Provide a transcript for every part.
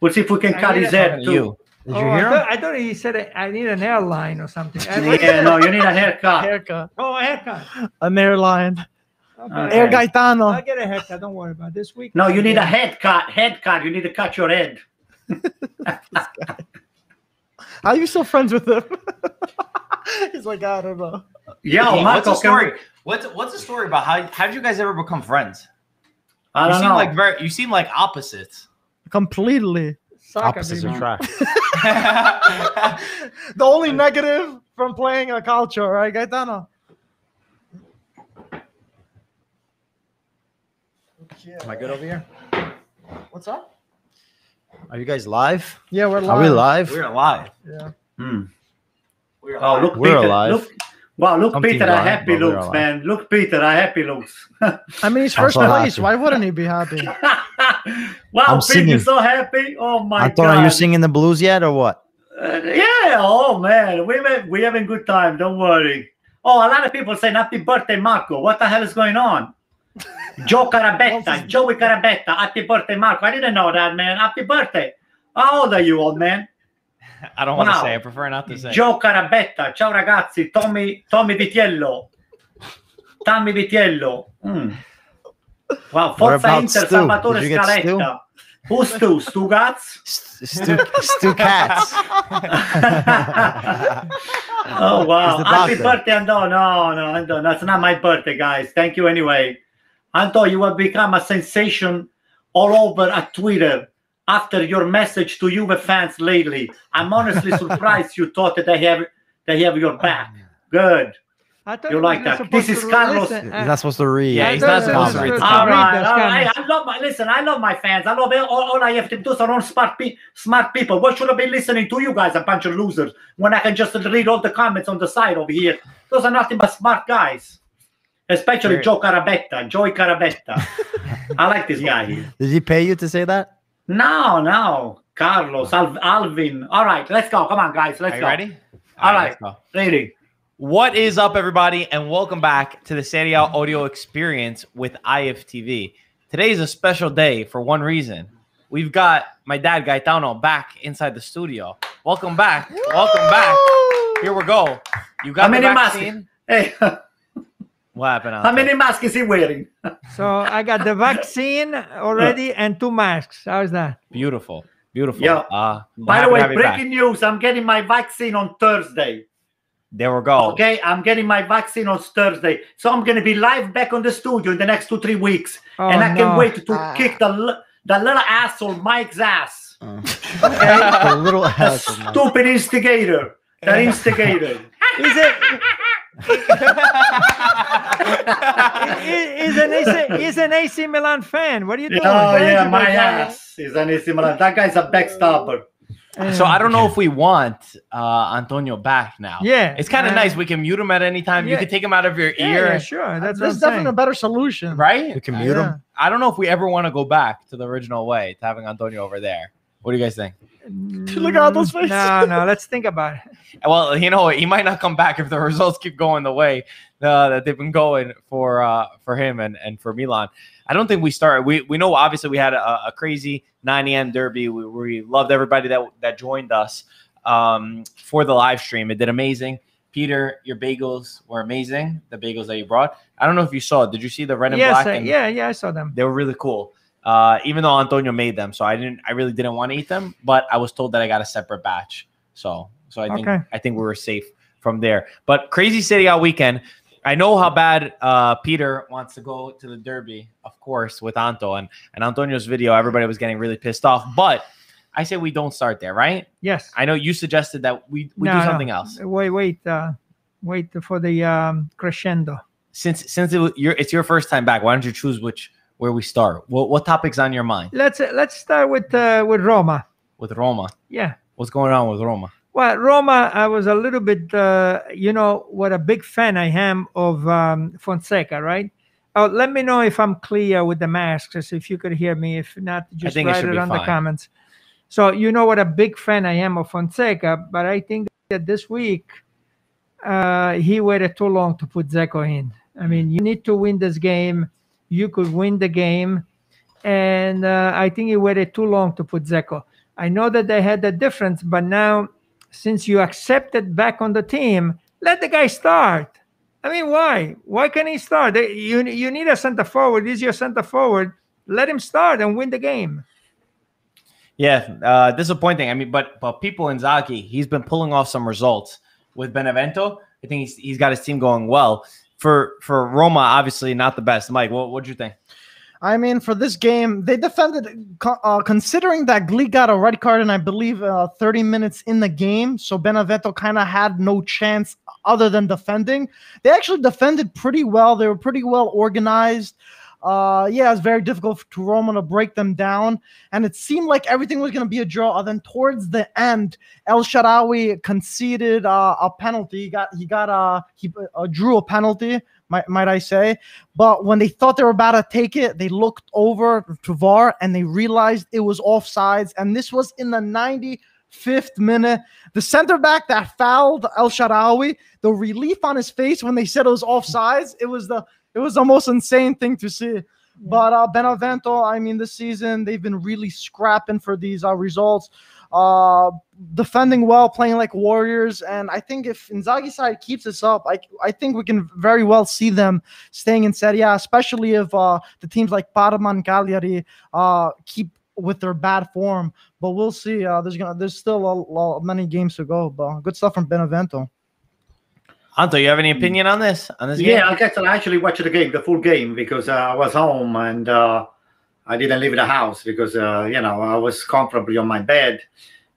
We'll see if we can I cut his head too. You. Did oh, you I hear him? thought, I thought he said I need an airline or something. I- what is Yeah, it? no, you need a haircut. Haircut. Oh, a haircut. An airline. Okay. Okay. Air Gaetano. I'll get a haircut. Don't worry about it. this week. No, you need a head cut. Head cut. You need to cut your head. How are you still friends with him? He's like, I don't know. Yeah, Hey, what's the can we- story? What's what's the story about how how did you guys ever become friends? I you don't seem know. like very you seem like opposites. Completely. Soccer, Opposites baby. attract. The only negative from playing a culture, right, Gaetano? Am I good over here? What's up? Are you guys live? Yeah, we're live. Are we live? We're alive. Yeah. Hmm. We're Oh, look, We're alive. Look, wow, look, Some Peter, teams happy but looks, alive. man. Look, Peter, how happy looks. I mean, he's first so place. happy. Why wouldn't he be happy? wow, I'm Peter, singing. so happy. Oh my Anton, god. are you singing the blues yet or what? Uh, yeah, oh man, we we having good time. Don't worry. Oh, a lot of people saying happy birthday, Marco. What the hell is going on? Joe Carabetta, Joey Carabetta, happy birthday, Marco. I didn't know that, man. Happy birthday. How old are you, old man? I don't want to say. I prefer not to say. Joe Carabetta, ciao ragazzi, Tommy, Tommy Vitiello. Tommy Vitiello. Mm. Wow, Forza Inter, Stu? Salvatore Did you get Stu? Scaletta. Who's Stu? Stu Gats? Stu, Stu Katz. Oh wow! He's the Happy doctor. birthday, Anton! No, no, Anton, that's not my birthday, guys. Thank you anyway. Anton, you have become a sensation all over at Twitter after your message to Juve fans lately. I'm honestly surprised you thought that they have they have your back. Good. I thought You like that. This is Carlos. listen. He's Uh, not supposed to read. Yeah, Yeah, he's not supposed to read. was- the All read right, those all right. comments. I love my listen. I love my fans. I love all, all I have to do is all smart pe- smart people. What should I be listening to you guys? A bunch of losers when I can just read all the comments on the side over here. Those are nothing but smart guys, especially Sure. Joe Carabetta, Joey Carabetta. I like this guy here. Did he pay you to say that? No, no, Carlos, oh. Al- Alvin. All right, let's go. Come on, guys, let's Are you go. ready? All let's right. go. Ready. What is up, everybody, and welcome back to the Serie A audio experience with IFTV. Today is a special day for one reason. We've got my dad Gaetano back inside the studio. Welcome back. Welcome back. Here we go. You got How the many masks? vaccine. Hey, What happened? how Anton? many masks is he wearing? So I got the vaccine already and two masks. How's that? Beautiful. Beautiful. Yeah. Uh, By the way, have back. breaking news: I'm getting my vaccine on Thursday. There we go. Okay, I'm getting my vaccine on Thursday, so I'm gonna be live back on the studio in the next two three weeks, Oh, and I can't wait to Ah. kick the the little asshole Mike's ass. Uh. the little The ass. stupid instigator, the instigator. Is it? Is an AC, is an AC Milan fan. What are you doing? oh Where is yeah, he, my ass is an similar. That guy's a backstopper. So I don't know if we want uh, Antonio back now. Yeah, It's kind of uh, nice. We can mute him at any time. You can take him out of your Yeah, ear, yeah, sure. That's what definitely saying. a better solution. right? You can Uh, mute yeah. him. I don't know if we ever want to go back to the original way to having Antonio over there. What do you guys think? Look at all those faces. No, no. Let's think about it. Well, you know, he might not come back if the results keep going the way uh, that they've been going for uh, for him and, and for Milan. I don't think we started. We we know obviously we had a, a crazy 9 a.m. derby. We, we loved everybody that that joined us um, for the live stream. It did amazing. Peter, your bagels were amazing. The bagels that you brought. I don't know if you saw. it. Did you see the red and Yes, black? uh, and- yeah, yeah. I saw them. they were really cool. Uh, even though Antonio made them, so I didn't. I really didn't want to eat them, but I was told that I got a separate batch. So, so I think Okay. I think we were safe from there. But crazy city out weekend. I know how bad uh, Peter wants to go to the Derby, of course, with Anto and and Antonio's video. Everybody was getting really pissed off, but I say we don't start there, right? Yes. I know you suggested that we we No, do no. something else Wait, wait, uh, wait for the um, crescendo. since since it, it's your first time back. Why don't you choose which where we start? What what topics on your mind Let's uh, let's start with uh, with Roma. with Roma? Yeah. What's going on with Roma? Well, Roma, I was a little bit, uh, you know, what a big fan I am of um, Fonseca, right? Oh, let me know if I'm clear with the masks, if you could hear me. If not, just it write it be on the comments. So you know what a big fan I am of Fonseca, but I think that this week uh, he waited too long to put Dzeko in. I mean, you need to win this game. You could win the game, and uh, I think he waited too long to put Dzeko. I know that they had the difference, but now since you accepted back on the team, let the guy start. I mean, why? Why can't he start? You you need a center forward. He's your center forward. Let him start and win the game. Yeah, uh, disappointing. I mean, but but Pippo Inzaghi, he's been pulling off some results with Benevento. I think he's he's got his team going well. For for Roma, obviously not the best. Mike, what what'd you think? I mean, for this game, they defended, uh, considering that Glik got a red card and I believe uh, 30 minutes in the game. So Benevento kind of had no chance other than defending. They actually defended pretty well. They were pretty well organized. Uh, yeah, it's very difficult to Roma to break them down. And it seemed like everything was going to be a draw. And then towards the end, El Shaarawy conceded uh, a penalty. He got, he got, uh, he uh, drew a penalty, might, might I say. But when they thought they were about to take it, they looked over to VAR and they realized it was offsides. And this was in the 95th minute. The center back that fouled El Shaarawy, the relief on his face when they said it was offsides, it was the it was the most insane thing to see. But uh, Benevento, I mean, this season they've been really scrapping for these uh, results, uh, defending well, playing like warriors. And I think if Inzaghi side keeps this up, I I think we can very well see them staying in Serie A, especially if uh, the teams like Parma and Cagliari uh, keep with their bad form. But we'll see. Uh, there's gonna there's still a, a, many games to go. But good stuff from Benevento. Anto, you have any opinion on this? On this game? Yeah, I guess I actually watched the game, the full game, because uh, I was home and uh, I didn't leave the house because uh, you know I was comfortably on my bed,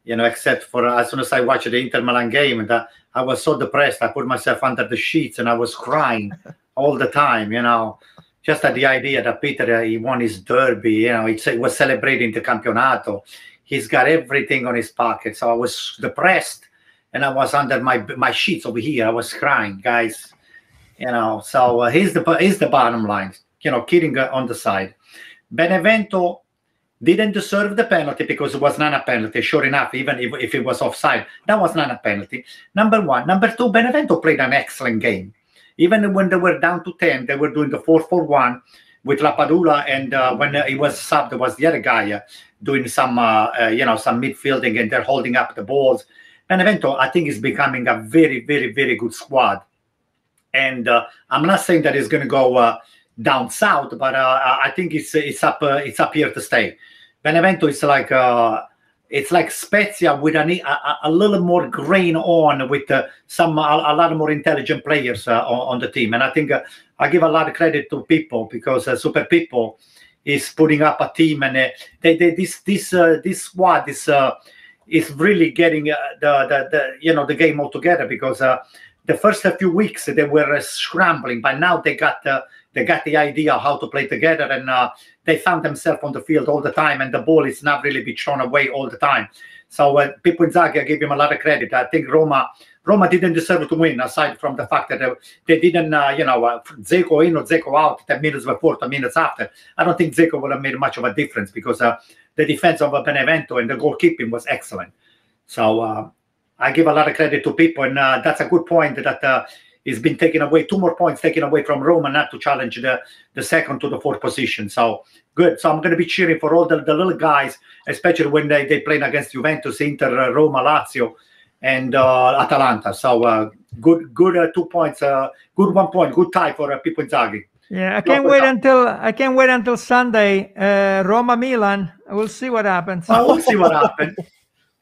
you know, except for uh, as soon as I watched the Inter Milan game, and uh, I was so depressed. I put myself under the sheets and I was crying all the time, you know, just at the idea that Peter uh, he won his derby, you know, he he was celebrating the campionato. He's got everything on his pocket, so I was depressed and I was under my my sheets over here. I was crying, guys. You know, so uh, here's the here's the bottom line. You know, kidding on the side. Benevento didn't deserve the penalty because it was not a penalty. Sure enough, even if, if it was offside, that was not a penalty. Number one. Number two, Benevento played an excellent game. Even when they were down to 10, they were doing the 4 4 1 with Lapadula. And uh, when uh, it was subbed, there was the other guy uh, doing some, uh, uh, you know, some midfielding and they're holding up the balls. Benevento, I think, is becoming a very, very, very good squad. And uh, I'm not saying that it's going to go uh, down south, but uh, I think it's it's up uh, it's up here to stay. Benevento is like uh, it's like Spezia with a, a, a little more grain on with uh, some a, a lot more intelligent players on, on the team, and I think I give a lot of credit to Pippo because Super Pippo is putting up a team, and they, they this this this squad is is really getting uh, the, the the you know the game all together because uh, the first few weeks they were uh, scrambling, but now they got uh, they got the idea how to play together, and uh, they found themselves on the field all the time, and the ball is not really be thrown away all the time. So uh, Pippo Inzaghi, I give him a lot of credit. I think Roma Roma didn't deserve to win, aside from the fact that they, they didn't, uh, you know, uh, Dzeko in or Dzeko out 10 minutes before, 10 minutes after. I don't think Dzeko would have made much of a difference because uh, the defense of Benevento and the goalkeeping was excellent. So uh, I give a lot of credit to Pippo, and uh, that's a good point that uh, he's been taken away, two more points taken away from Roma not to challenge the, the second to the fourth position. So good. So I'm going to be cheering for all the, the little guys, especially when they, they playing against Juventus, Inter, uh, Roma, Lazio, and uh, Atalanta. So uh, good, good two points, good one point, good tie for uh, Pippo Inzaghi. Yeah, I can't wait until I can't wait until Sunday. Uh, Roma Milan. We'll see what happens. Well, we'll see what happens.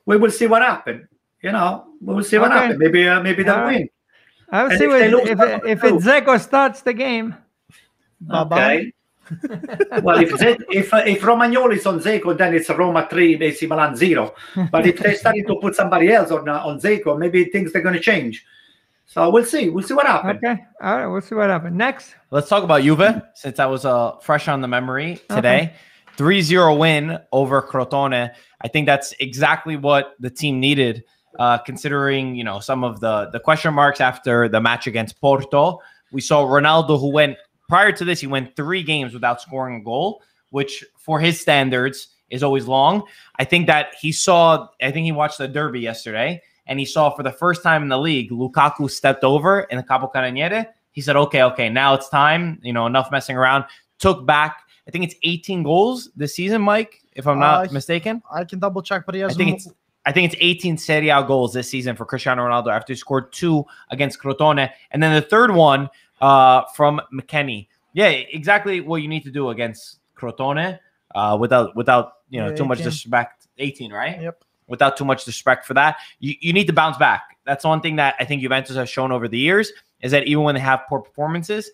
We will see what happens. You know, we will see what Okay. happens. Maybe, uh, maybe they'll right. win. I'll And see if what, they if if Dzeko starts the game. Okay. well, if Ze- if uh, if Romagnoli is on Dzeko, then it's Roma three, AC Milan zero. But if they're starting to put somebody else on uh, on Dzeko, maybe things are going to change. So we'll see. We'll see what happens. Okay, all right. We'll see what happens next. Let's talk about Juve since that was uh, fresh on the memory today. 3 0 win over Crotone. I think that's exactly what the team needed, uh, considering you know some of the, the question marks after the match against Porto. We saw Ronaldo, who went prior to this, he went three games without scoring a goal, which for his standards is always long. I think that he saw, I think he watched the derby yesterday, and he saw for the first time in the league, Lukaku stepped over in the Capo Capocannoniere. He said, okay, okay, now it's time. You know, enough messing around. Took back, I think it's 18 goals this season, Mike, if I'm not Uh, mistaken. I can double check, but he has I think it's I think it's 18 Serie A goals this season for Cristiano Ronaldo after he scored two against Crotone, and then the third one uh, from McKennie. Yeah, exactly what you need to do against Crotone uh, without without you know Yeah, too much 18. disrespect. 18, right? Yep. Without too much disrespect for that, you, you need to bounce back. That's one thing that I think Juventus has shown over the years is that even when they have poor performances,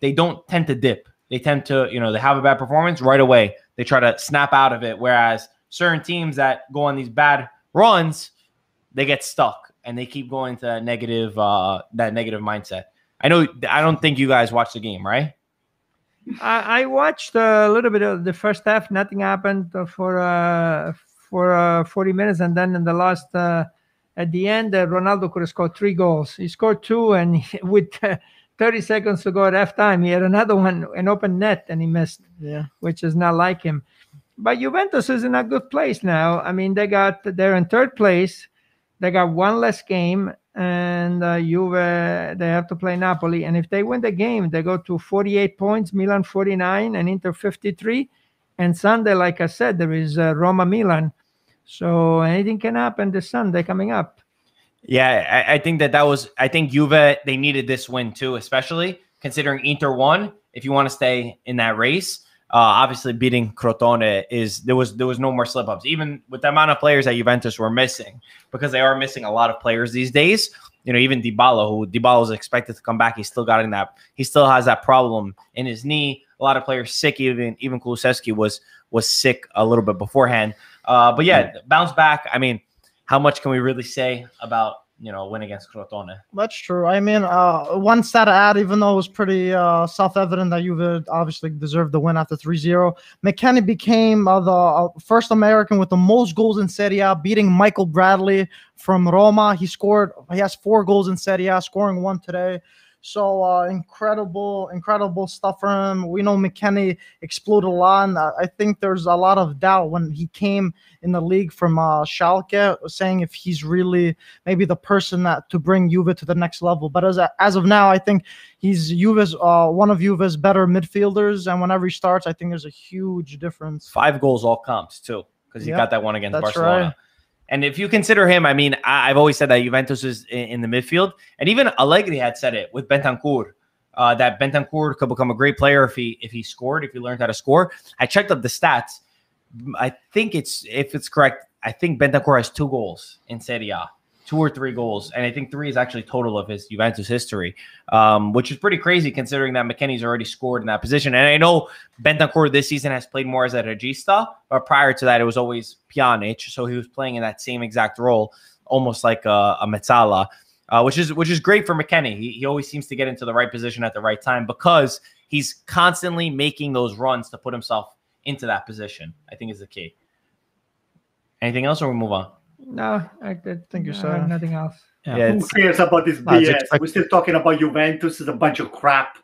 they don't tend to dip. They tend to, you know, they have a bad performance right away. They try to snap out of it. Whereas certain teams that go on these bad runs, they get stuck and they keep going to that negative, uh, that negative mindset. I know. I don't think you guys watched the game, right? I, I watched a little bit of the first half. Nothing happened for uh, for uh, 40 minutes, and then in the last, uh, at the end, uh, Ronaldo could have scored three goals. He scored two, and with uh, 30 seconds to go at halftime, he had another one, an open net, and he missed, yeah. which is not like him. But Juventus is in a good place now. I mean, they got they're in third place. They got one less game, and uh, Juve they have to play Napoli. And if they win the game, they go to 48 points. Milan 49 and Inter 53. And Sunday, like I said, there is uh, Roma Milan. So anything can happen this Sunday coming up. Yeah, I, I think that that was. I think Juve they needed this win too, especially considering Inter won. If you want to stay in that race, uh, obviously beating Crotone is there was there was no more slip ups, even with the amount of players that Juventus were missing, because they are missing a lot of players these days. You know, even Dybala, who Dybala was expected to come back, he's still got in that. He still has that problem in his knee. A lot of players sick. Even even Kulusevski was was sick a little bit beforehand. Uh, but yeah, bounce back. I mean, how much can we really say about you know a win against Crotone? That's true. I mean, uh, one stat to add, even though it was pretty uh, self-evident that Juve obviously deserved the win after 3-0, McKennie became uh, the uh, first American with the most goals in Serie A, beating Michael Bradley from Roma. He scored. He has four goals in Serie A, scoring one today. So uh, incredible, incredible stuff for him. We know McKennie exploded a lot, and I I think there's a lot of doubt when he came in the league from uh, Schalke, saying if he's really maybe the person that to bring Juve to the next level. But as as of now, I think he's Juve's uh, one of Juve's better midfielders, and whenever he starts, I think there's a huge difference. Five goals, all comps too, because he Yeah, got that one against Barcelona. right. And if you consider him, I mean, I, I've always said that Juventus is in, in the midfield, and even Allegri had said it with Bentancur. Uh, that Bentancur could become a great player if he if he scored, if he learned how to score. I checked up the stats. I think it's if it's correct. I think Bentancur has two goals in Serie A, two or three goals, and I think three is actually total of his Juventus history, um, which is pretty crazy considering that McKennie's already scored in that position. And I know Bentancur this season has played more as a regista, but prior to that, it was always Pjanic, so he was playing in that same exact role, almost like a, a Mezzala, uh, which is which is great for McKennie. He, he always seems to get into the right position at the right time because he's constantly making those runs to put himself into that position. I think is the key. Anything else, or we move on? No, I, I Think you're no, so. nothing else. Yeah, Who cares about this No, BS? expect- We're still talking about Juventus. It's a bunch of crap.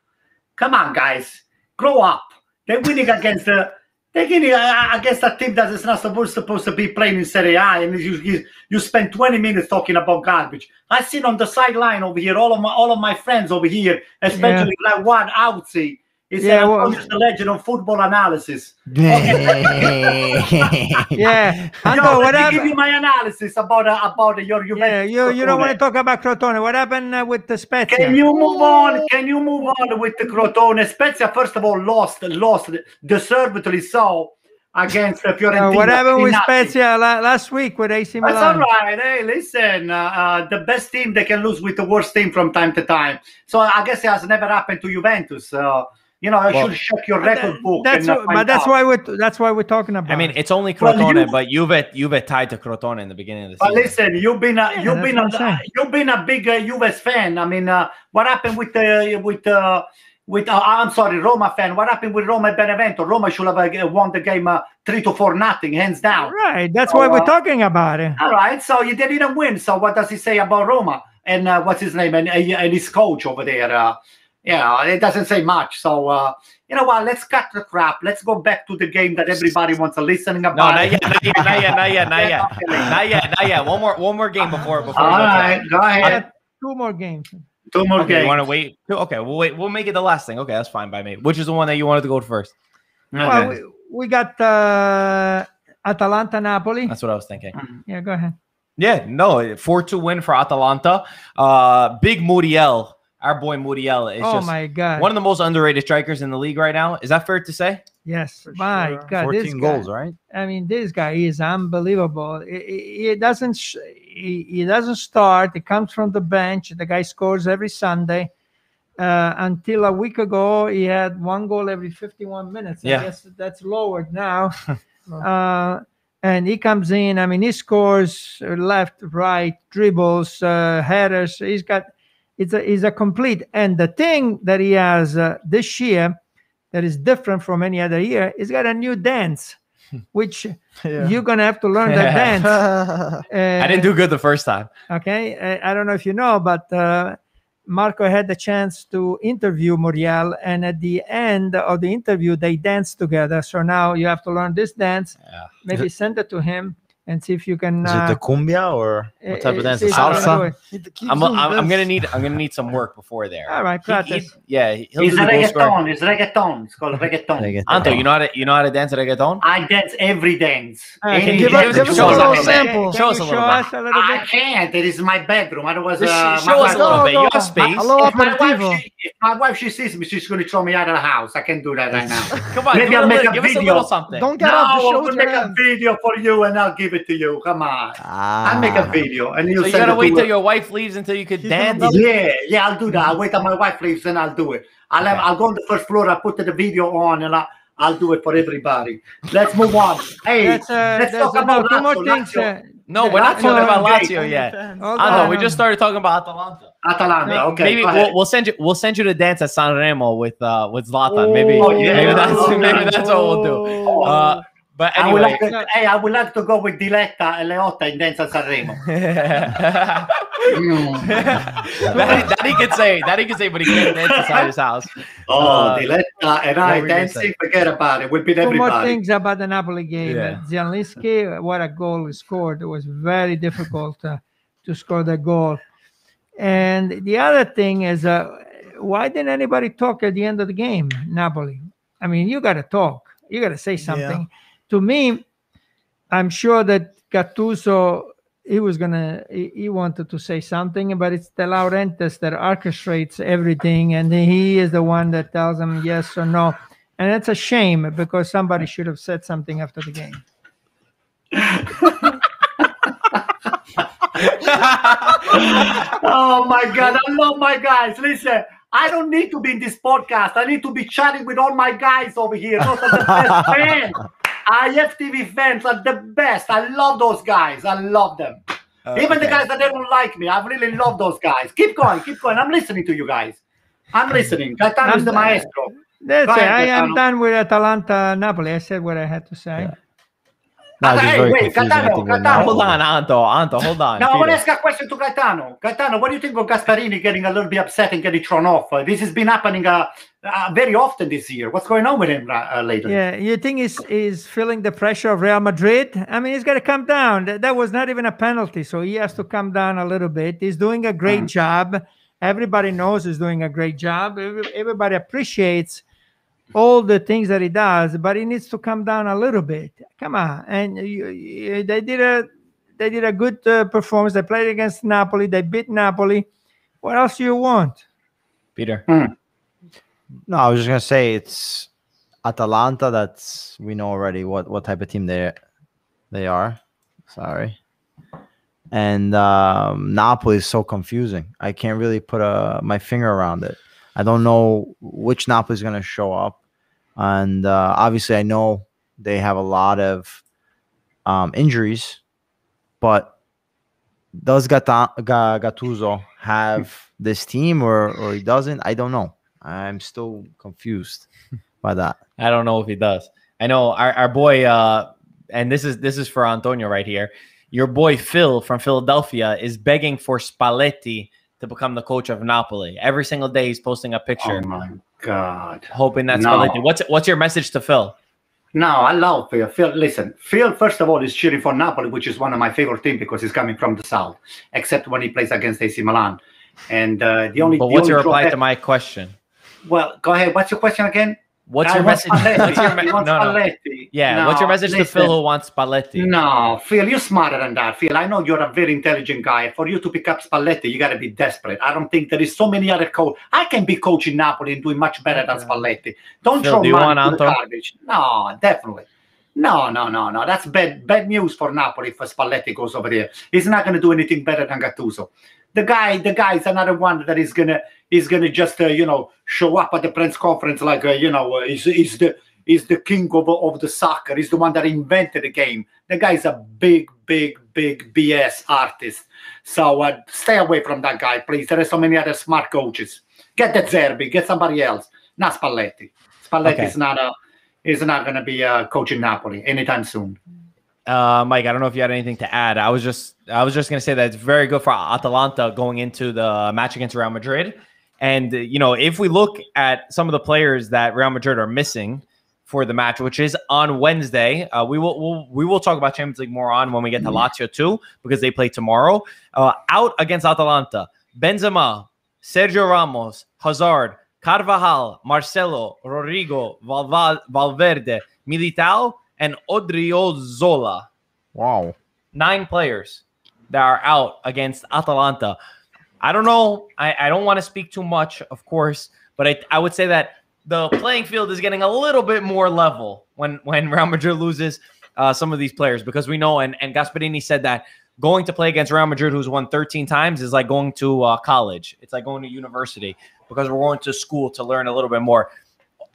Come on, guys, grow up. They're winning against the. They're winning uh, against a team that is not supposed supposed to be playing in Serie A, and you, you you spend 20 minutes talking about garbage. I seen on the sideline over here, all of my all of my friends over here, especially like one Outsy. He said, Yeah, "I'm well- the legend of football analysis." Yeah, Yo, Anto, what let me give you my analysis about uh, about your Juventus. Yeah, you, you don't want to talk about Crotone. What happened uh, with the Spezia? Can you move on? Can you move on with the Crotone? Spezia, first of all, lost, lost deservedly so against the Fiorentina. Uh, what happened with 3-0. Spezia la- last week with AC Milan? That's all right. Hey, listen, uh, uh, the best team they can lose with the worst team from time to time. So I guess it has never happened to Juventus. Uh, you know, I Well- should check your record that- book. That's uh, what- but that's out. why we're that's why we're talking about. I mean, it's only Well, Crotone, you- but Juve Juve tied to Crotone in the beginning of the season. But season. listen, you've been a, Yeah, you've been a, you've been a big uh, Juve fan. I mean, uh, what happened with the with uh, with uh, I'm sorry, Roma fan. What happened with Roma and Benevento? Roma should have uh, won the game uh, three to four nothing, hands down. right. That's So, why we're uh, talking about it. All right, so you didn't win. So what does he say about Roma and uh, what's his name and, and his coach over there? Uh, yeah, it doesn't say much. So uh, you know what? Let's cut the crap. Let's go back to the game that everybody wants to listening No, about. not yet, not yet, not yet, not yet, not yet, not yet, not yet. One more, one more game before before. All we go go ahead. two more games. Two more that. Okay, you want to wait? Okay, we'll wait. We'll make it the last thing. Okay, that's fine by me. Which is the one that you wanted to go to first? Well, we, we got uh, Atalanta Napoli. That's what I was thinking. Yeah, go ahead. Yeah, no, four two win for Atalanta. Uh, big Muriel, our boy Muriel is Oh just my God. one of the most underrated strikers in the league right now. Is that fair to say? yes, For my sure. God. this 14 guy- goals, right? I mean, this guy is unbelievable. He, he- he doesn't he, he doesn't start. He comes from the bench. The guy scores every Sunday. Uh, until a week ago, he had one goal every 51 minutes. Yeah. I guess that's lowered now. uh, and he comes in. I mean, he scores uh, left, right, dribbles, uh, headers. He's got it's a he's a complete. And the thing that he has uh, this year that is different from any other year, he's got a new dance, which Yeah. you're gonna have to learn that dance. I didn't do good the first time. Okay, I, I don't know if you know, but uh, Marco had the chance to interview Muriel, and at the end of the interview, they danced together. So now you have to learn this dance. Yeah. Maybe send it to him and see if you can. Is uh, it the cumbia or what type uh, of dance? see The if you can do salsa? it. He keeps I'm, I'm, I'm gonna need I'm gonna need some work before there. All right, He- he- practice. yeah, he'll It's do the goal scoring. reggaeton. It's reggaeton. It's called reggaeton. Reggaeton. Anto, you know how to you know how to dance reggaeton? I dance every dance. Uh, Any can Give Give us, us- give us show a us a little little sample. Show us a little bit. us a little I can't. It is my bedroom. Otherwise, Just uh, show my us a wife- little bit. You Go, have space. Hello, If my, wife, she, if my wife she sees me, she's going to throw me out of the house. I can't do that right now. Come on, Maybe I'll make a give us a video. something. Don't get no, up. Just I'm show going with to your make a video for you and I'll give it to you. Come on. Ah. I'll make a video and you so you gotta it wait to till your wife leaves until you could He's dance. Yeah, yeah, I'll do that. I'll wait till my wife leaves and I'll do it. I'll have, Okay. I'll go on the first floor. I'll put the video on and I'll, I'll do it for everybody. Let's move on. Hey, That's, uh, let's talk about two more Lazio, things. Uh, No, we're not Lazio talking about and Lazio Jake. yet. hold Anto, on, we just started talking about Atalanta. Atalanta. Okay, maybe we'll, we'll send you we'll send you to dance at San Remo with uh with Zlatan. Maybe Oh, yeah. maybe that's Oh, maybe that's what we'll do. Oh. Uh, but I would anyway, like to, hey, I would like to go with Diletta and Leotta in Dance a Sanremo. that, he, that he could say that he could say, but he can't dance inside his house. Oh, Uh, Diletta and I were you gonna dancing, forget about it. We'll beat Two more things about the Napoli game. Yeah. Zielinski, what a goal he scored. It was very difficult uh, to score that goal. And the other thing is, uh, why didn't anybody talk at the end of the game, Napoli? I mean, you got to talk. You got to say something. To me, I'm sure that Gattuso, he was gonna, he, he wanted to say something, but it's De Laurentiis that orchestrates everything, and he is the one that tells him yes or no. And it's a shame because somebody should have said something after the game. oh my God, I love my guys. Listen, I don't need to be in this podcast. I need to be chatting with all my guys over here. Those are the best fans. IFTV fans are the best. I love those guys. I love them. Uh, Even the guys that they don't like me, I really love those guys. Keep going, keep going. I'm listening to you guys. I'm listening. Gaetano is the maestro. That's Go it. ahead, I am done with Atalanta Napoli. I said what I had to say. No, it's Hey, wait, confusing, I Catano, Catano. Hold on, Anto, Anto, hold on. Now, I want to ask a question to Gaetano. Gaetano, what do you think of Gasperini getting a little bit upset and getting thrown off? Uh, this has been happening uh, uh, very often this year. What's going on with him uh, lately? Yeah, you think he's, he's feeling the pressure of Real Madrid? I mean, he's got to come down. That, that was not even a penalty, so he has to come down a little bit. He's doing a great Mhm. job. Everybody knows he's doing a great job. Everybody appreciates all the things that he does, but he needs to come down a little bit. Come on, and you, you- they did a they did a good uh, performance. They played against Napoli. They beat Napoli. What else do you want? Peter. No, I was just gonna say it's Atalanta. That's we know already what what type of team they they are. Sorry, and um, Napoli is so confusing. I can't really put a my finger around it. I don't know which Napoli is gonna show up, and uh, obviously I know they have a lot of um, injuries, but does Gata- Gattuso have this team or or he doesn't? I don't know. I'm still confused by that. I don't know if he does. I know our, our boy, uh, and this is this is for Antonio right here. Your boy Phil from Philadelphia is begging for Spalletti to become the coach of Napoli. Every single day he's posting a picture, Oh my God. hoping that's No. Spalletti. What's what's your message to Phil? No, I love Phil. Phil, listen, Phil, first of all, is cheering for Napoli, which is one of my favorite teams because he's coming from the south, except when he plays against AC Milan. And uh, the only, But what's only your reply drawback- to my question? Well, go ahead. What's your question again? What's I your message? What's your me- no, no. Yeah, what's your No, message to. Phil who wants Spalletti? No, Phil, you're smarter than that. Phil, I know you're a very intelligent guy. For you to pick up Spalletti, you got to be desperate. I don't think there is so many other coach. I can be coaching Napoli and doing much better than Spalletti. Don't Phil, throw do you money want to the garbage. No, definitely. No, no, no, no. That's bad, bad news for Napoli if Spalletti goes over there. He's not going to do anything better than Gattuso. The guy, the guy is another one that is gonna, is gonna just, uh, you know, show up at the press conference like, uh, you know, uh, he's, he's the, he's the king of, of the soccer. He's the one that invented the game. The guy is a big, big, big BS artist. So uh, stay away from that guy, please. There are so many other smart coaches. Get De Zerbi, get somebody else, not Spalletti. Spalletti Okay. is not a, is not going to be uh, coaching Napoli anytime soon. Uh, Mike, I don't know if you had anything to add. I was just I was just gonna say that it's very good for Atalanta going into the match against Real Madrid. And you know, if we look at some of the players that Real Madrid are missing for the match, which is on Wednesday, uh, we will we'll, we will talk about Champions League more on when we get to Lazio too, because they play tomorrow. Uh, out against Atalanta, Benzema, Sergio Ramos, Hazard, Carvajal, Marcelo, Rodrygo, Valverde, Militao, and Odriozola Wow. nine players that are out against Atalanta. I don't know. I, I don't want to speak too much, of course, but I, I would say that the playing field is getting a little bit more level when when Real Madrid loses uh, some of these players because we know and and Gasperini said that going to play against Real Madrid, who's won 13 times, is like going to uh, college. It's like going to university because we're going to school to learn a little bit more.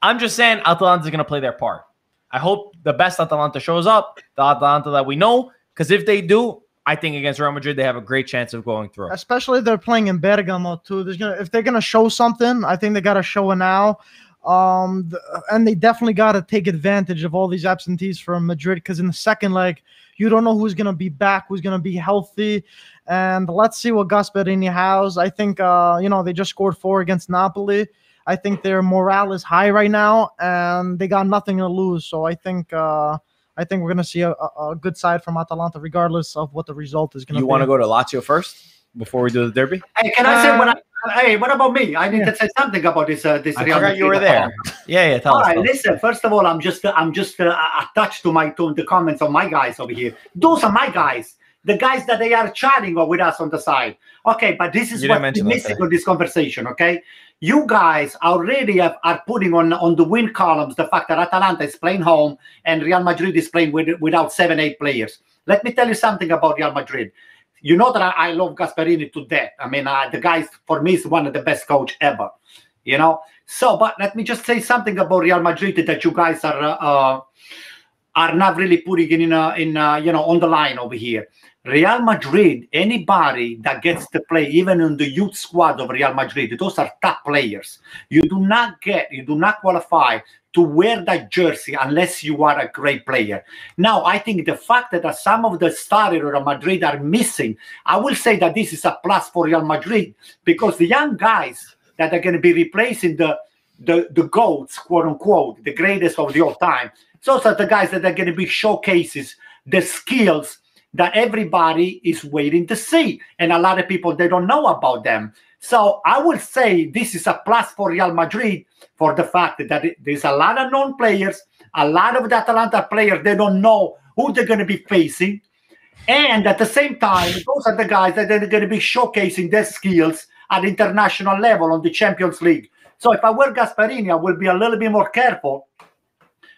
I'm just saying Atalanta's going to play their part. I hope the best Atalanta shows up, the Atalanta that we know, because if they do, I think against Real Madrid they have a great chance of going through. especially if they're playing in Bergamo too. There's gonna if they're gonna show something, I think they gotta show it now. Um, and they definitely gotta take advantage of all these absentees from Madrid because in the second leg, you don't know who's gonna be back, who's gonna be healthy, and let's see what Gasperini has. I think uh, you know they just scored four against Napoli. I think their morale is high right now, and they got nothing to lose. So I think. Uh, I think we're gonna see a, a, a good side from Atalanta, regardless of what the result is gonna be. You want to go to Lazio first before we do the derby? Hey, can I say what? Uh, I, hey, what about me? I need to say something about this. Uh, this I Real forgot you were there. Yeah, yeah. Tell All us. right, tell us. listen. First of all, I'm just I'm just uh, attached to my to the comments of my guys over here. Those are my guys, the guys that they are chatting with us on the side. Okay, but this is You didn't what's missing today. on this conversation. Okay, you guys already have, are putting on on the win columns the fact that Atalanta is playing home and Real Madrid is playing with, without seven eight players. Let me tell you something about Real Madrid. You know that I, I love Gasperini to death. I mean, uh, the guy for me is one of the best coach ever. You know. So, but let me just say something about Real Madrid that you guys are uh, are not really putting in uh, in uh, you know on the line over here. Real Madrid, anybody that gets to play, even in the youth squad of Real Madrid, those are top players. You do not get, you do not qualify to wear that jersey unless you are a great player. Now, I think the fact that some of the starters of Real Madrid are missing, I will say that this is a plus for Real Madrid because the young guys that are going to be replacing the the the goats, quote unquote, the greatest of the all time. Those are the guys that are going to be showcases the skills that everybody is waiting to see, and a lot of people they don't know about them. So I will say this is a plus for Real Madrid for the fact that there's a lot of known players, a lot of the Atalanta players they don't know who they're going to be facing, and at the same time, those are the guys that are going to be showcasing their skills at international level on the Champions League. So if I were Gasperini, I will be a little bit more careful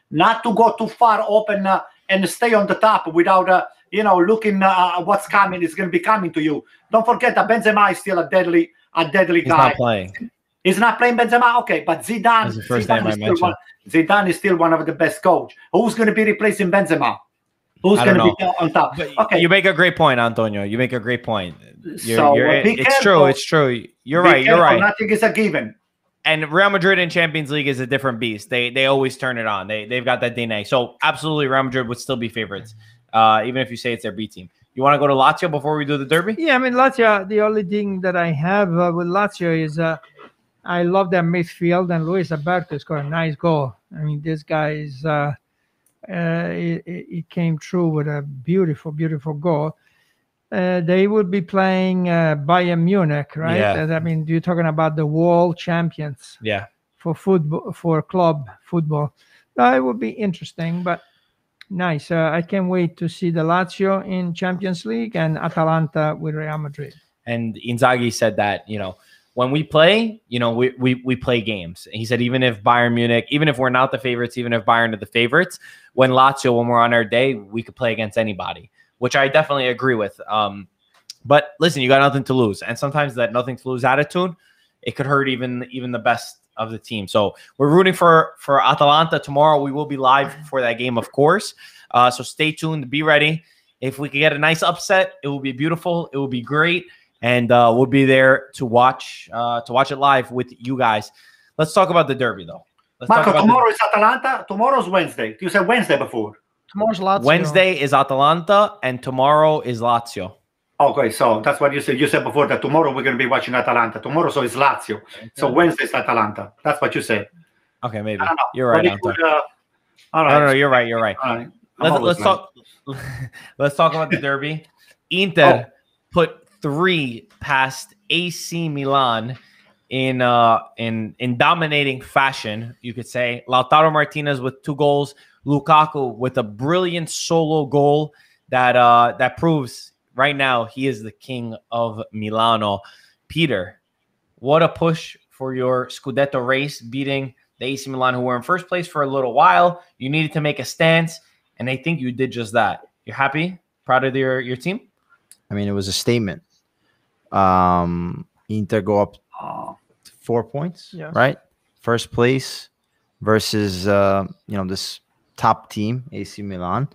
not to go too far open uh, and stay on the top without, uh, you know, looking uh, what's coming is going to be coming to you. Don't forget that Benzema is still a deadly, a deadly He's guy. not playing. He's not playing Benzema. Okay, but Zidane, Zidane, is still one, Zidane is still one of the best coach. Who's going to be replacing Benzema? Who's going to be on top? But Okay, You make a great point, Antonio. You make a great point. You're, So, you're- it's careful. true. It's true. You're Be right. You're right. Nothing is a given. and Real Madrid in Champions League is a different beast. They they always turn it on. They they've got that DNA. So absolutely, Real Madrid would still be favorites, uh, even if you say it's their B team. You want to go to Lazio before we do the derby? Yeah, I mean Lazio. The only thing that I have uh, with Lazio is uh, I love their midfield, and Luis Alberto scored a nice goal. I mean, this guy is uh, uh, he, he came through with a beautiful, beautiful goal. Uh, they would be playing uh, Bayern Munich, right? Yeah. I mean, you're talking about the world champions Yeah. for football for club football. Uh, it would be interesting, but nice. Uh, I can't wait to see the Lazio in Champions League and Atalanta with Real Madrid. And Inzaghi said that, you know, when we play, you know, we, we we play games. He said even if Bayern Munich, even if we're not the favorites, even if Bayern are the favorites, when Lazio, when we're on our day, we could play against anybody, which I definitely agree with. Um, but listen, you got nothing to lose, and sometimes that nothing to lose attitude, it could hurt even even the best of the team. So we're rooting for for Atalanta tomorrow. We will be live for that game, of course. Uh, so stay tuned. Be ready. If we could get a nice upset, it will be beautiful. It will be great and uh, we'll be there to watch uh, to watch it live with you guys. Let's talk about the derby though. Let's talk Marco, about tomorrow is Atalanta. Tomorrow's Wednesday. You said Wednesday before. Tomorrow's the- Lazio. Wednesday is Atalanta and tomorrow is Lazio. Okay, so that's what you said. You said before that tomorrow we're going to be watching Atalanta. Tomorrow, so it's Lazio. So Wednesday is Atalanta. That's what you said. Okay, maybe I don't know. you're right. But it Anton. could, uh, all right. No, no, you're right. You're right. Let's let's talk. let's talk about the derby. Inter Oh. put three past AC Milan in uh in in dominating fashion. You could say Lautaro Martinez with two goals, Lukaku with a brilliant solo goal that uh that proves right now he is the king of Milano. Peter, what a push for your Scudetto race, beating the AC Milan, who were in first place for a little while. You needed to make a stance, and I think you did just that. You're happy, proud of your your team. I mean, it was a statement. Um, Inter go up Oh, four points, Yes. right? First place versus uh, you know this top team, AC Milan,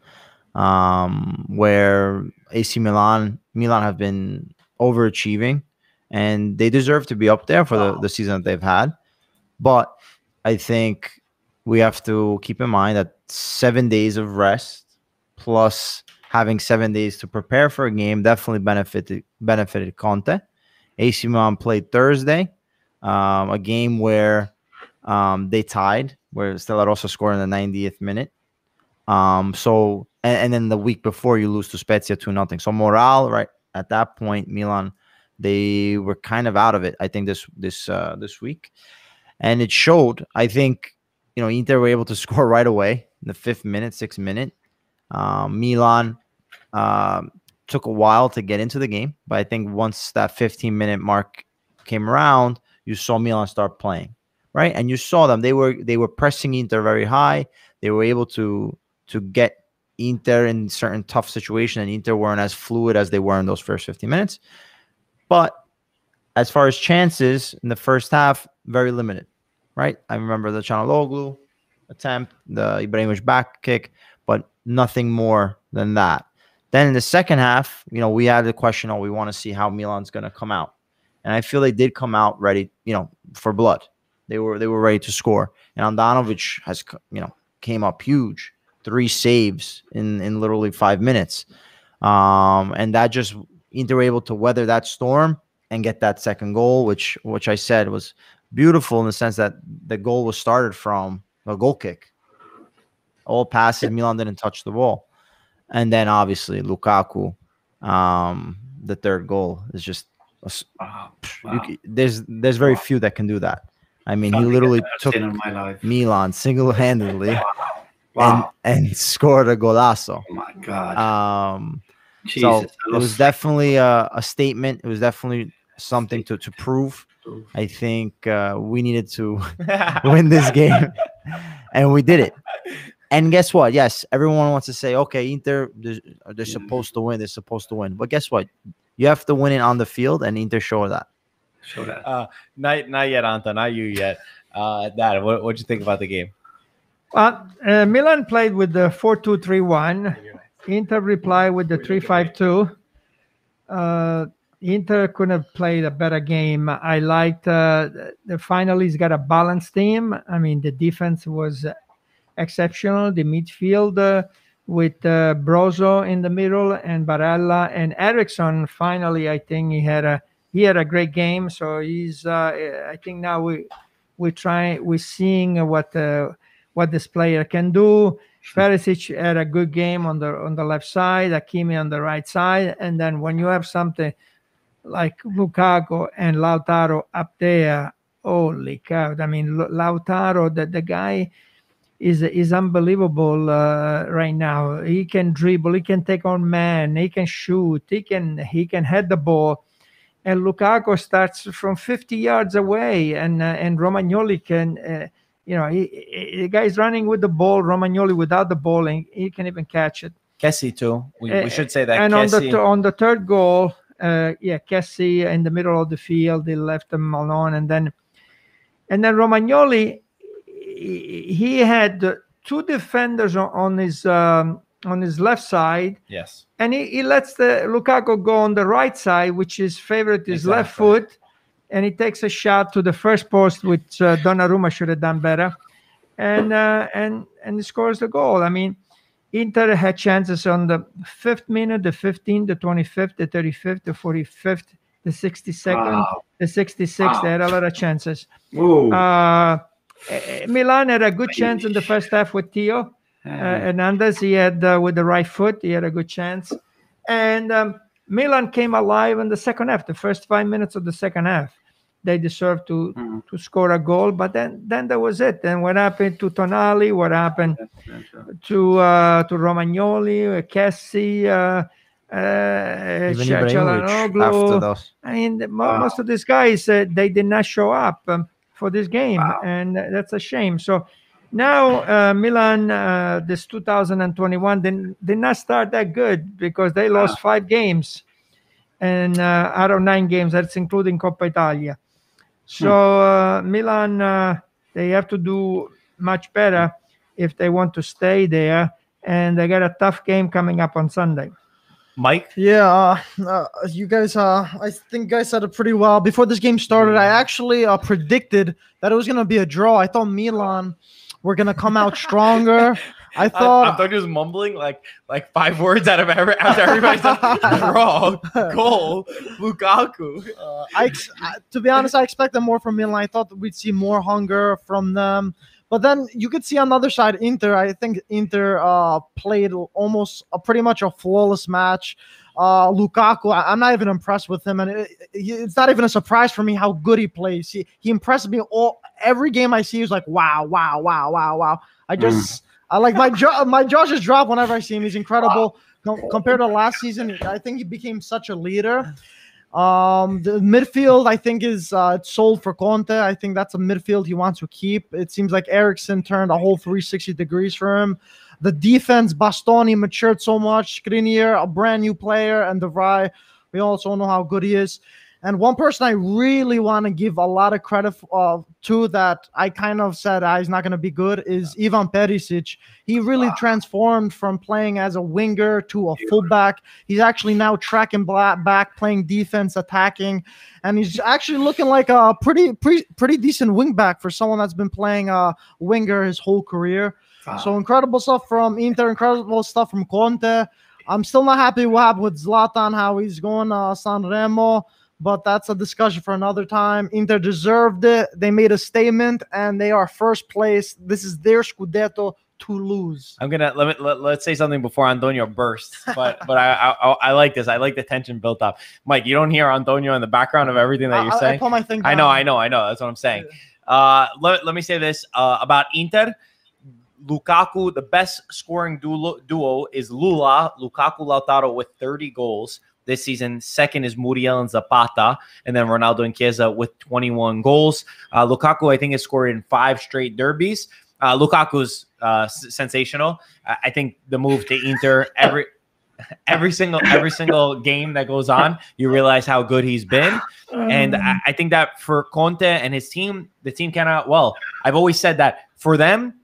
um, where AC Milan Milan have been overachieving, and they deserve to be up there for the, Wow. the season that they've had. But I think we have to keep in mind that seven days of rest plus having seven days to prepare for a game definitely benefited benefited Conte. AC Milan played Thursday, um, a game where um, they tied, where Stella Rossa scored in the 90th minute. Um, so and, and then the week before you lose to Spezia two nothing. So morale, right at that point, Milan, they were kind of out of it. I think this this uh, this week, and it showed. I think you know Inter were able to score right away in the fifth minute, sixth minute. Um, Milan um, took a while to get into the game, but I think once that 15 minute mark came around, you saw Milan start playing, right? And you saw them; they were they were pressing Inter very high. They were able to to get Inter in certain tough situations, and Inter weren't as fluid as they were in those first 15 minutes. But as far as chances in the first half, very limited, right? I remember the Calhanoglu attempt, the Ibrahimovic back kick, but nothing more than that. Then in the second half, you know, we had the question, oh, we want to see how Milan's going to come out. And I feel they did come out ready, you know, for blood. They were they were ready to score. And Handanovic has, you know, came up huge, three saves in in literally five minutes, um, and that just Inter were able to weather that storm and get that second goal, which which I said was beautiful in the sense that the goal was started from a goal kick. All passes, Milan didn't touch the ball, and then obviously Lukaku, um, the third goal is just a s- wow. you there's there's very Wow. few that can do that. I mean, he literally took seen in my life. Milan single-handedly Wow. and and scored a golazo. oh my God. Um, Jesus. so it was definitely a, a statement. It was definitely something to, to prove. I think uh, we needed to win this game, and we did it. And guess what? Yes, everyone wants to say, okay, Inter, they're, they're supposed to win. They're supposed to win. But guess what? You have to win it on the field, and Inter showed that. Show that. Uh, not not yet, Anta. Not you yet. Uh, Dad, what what'd you think about the game? Well, uh, Milan played with the 4 2 3 1. Inter replied with the 3 5 2. Uh, Inter could have played a better game. I liked uh, the finalists got a balanced team. I mean, the defense was exceptional. The midfield uh, with uh, Brozo in the middle and Barella and Eriksen. Finally, I think he had a he had a great game. So he's. Uh, I think now we we try we're seeing what uh, what this player can do. Perisic had a good game on the on the left side, Hakimi on the right side, and then when you have something like Lukaku and Lautaro up there, holy cow! I mean, Lautaro, the, the guy is is unbelievable uh, right now. He can dribble, he can take on man, he can shoot, he can he can head the ball. And Lukaku starts from 50 yards away, and uh, and Romagnoli can, uh, you know, he, he, the guy's running with the ball. Romagnoli without the ball, and he can even catch it. Kessie too. We, Uh, we should say that. and on the th- on the third goal, uh, yeah, Kessie in the middle of the field, they left him alone, and then and then Romagnoli, he, he had two defenders on, on his um, on his left side, yes. and he, he lets the Lukaku go on the right side, which is favorite his left foot, and he takes a shot to the first post, which uh, Donnarumma should have done better, and uh, and and he scores the goal. I mean, Inter had chances on the fifth minute, the 15th, the 25th, the 35th, the 45th, the 62nd, Wow. the 66th. They had a lot of chances. Uh, eh, Milan had a good chance in the first half with Theo uh, Hernandez. He had uh, with the right foot, he had a good chance, and um, Milan came alive in the second half. The first five minutes of the second half, they deserved to Mhm. to score a goal, but then then that was it. Then what happened to Tonali? What happened to uh, to Romagnoli, uh, Kessie? Uh, uh, Even Ch- after those. I mean, Wow. most of these guys uh, they did not show up um, for this game, Wow. and that's a shame. So now uh, Milan, uh, this 2021, did, did not start that good because they lost five games, and uh, out of nine games, that's including Coppa Italia. So uh, Milan, uh, they have to do much better if they want to stay there, and they got a tough game coming up on Sunday. Mike. Yeah, uh, uh, you guys, uh, I think guys said it pretty well. Before this game started, I actually uh, predicted that it was going to be a draw. I thought Milan were going to come out stronger. I I, thought. I thought he was mumbling like like five words out of every after everybody said draw, goal, Lukaku. Uh, I, I- to be honest, I expected more from Milan. I thought that we'd see more hunger from them. But then you could see on the other side, Inter. I think Inter uh, played almost a pretty much a flawless match. Uh, Lukaku, I, am not even impressed with him, and it, it- it's not even a surprise for me how good he plays. He he impressed me all every game I see. He's like wow, wow, wow, wow, wow. I just I like my jaw my jaw just drop whenever I see him. He's incredible Com- compared to last season. I think he became such a leader. Um, the midfield, I think, is uh, sold for Conte. I think that's a midfield he wants to keep. It seems like Eriksen turned a whole 360 degrees for him. The defense, Bastoni matured so much. Skriniar, a brand new player, and De Vrij, we also know how good he is. And one person I really want to give a lot of credit uh, to that I kind of said ah, he's not going to be good is Ivan Perisic. He really transformed from playing as a winger to a fullback. He's actually now tracking back, playing defense, attacking, and he's actually looking like a pretty pretty pretty decent wingback for someone that's been playing a winger his whole career. So incredible stuff from Inter, incredible stuff from Conte. I'm still not happy what happened with Zlatan, how he's going uh, Sanremo, but that's a discussion for another time. Inter deserved it. They made a statement, and they are first place. This is their Scudetto to lose. I'm gonna let me let, let's say something before Antonio bursts, but but I, I I like this. I like the tension built up. Mike, you don't hear Antonio in the background of everything that I, you're I- I saying. put my thing I know. I know, I know. That's what I'm saying. Uh, let, let me say this uh, about Inter. Lukaku, the best scoring duo, duo is Lula, Lukaku Lautaro with 30 goals this season. Second is Muriel and Zapata, and then Ronaldo and Chiesa with 21 goals. Uh, Lukaku, I think, has scored in five straight derbies. Uh, Lukaku's uh, s- sensational. I, I think the move to Inter every every single every single game that goes on, you realize how good he's been. And I, I think that for Conte and his team, the team cannot. Well, I've always said that for them,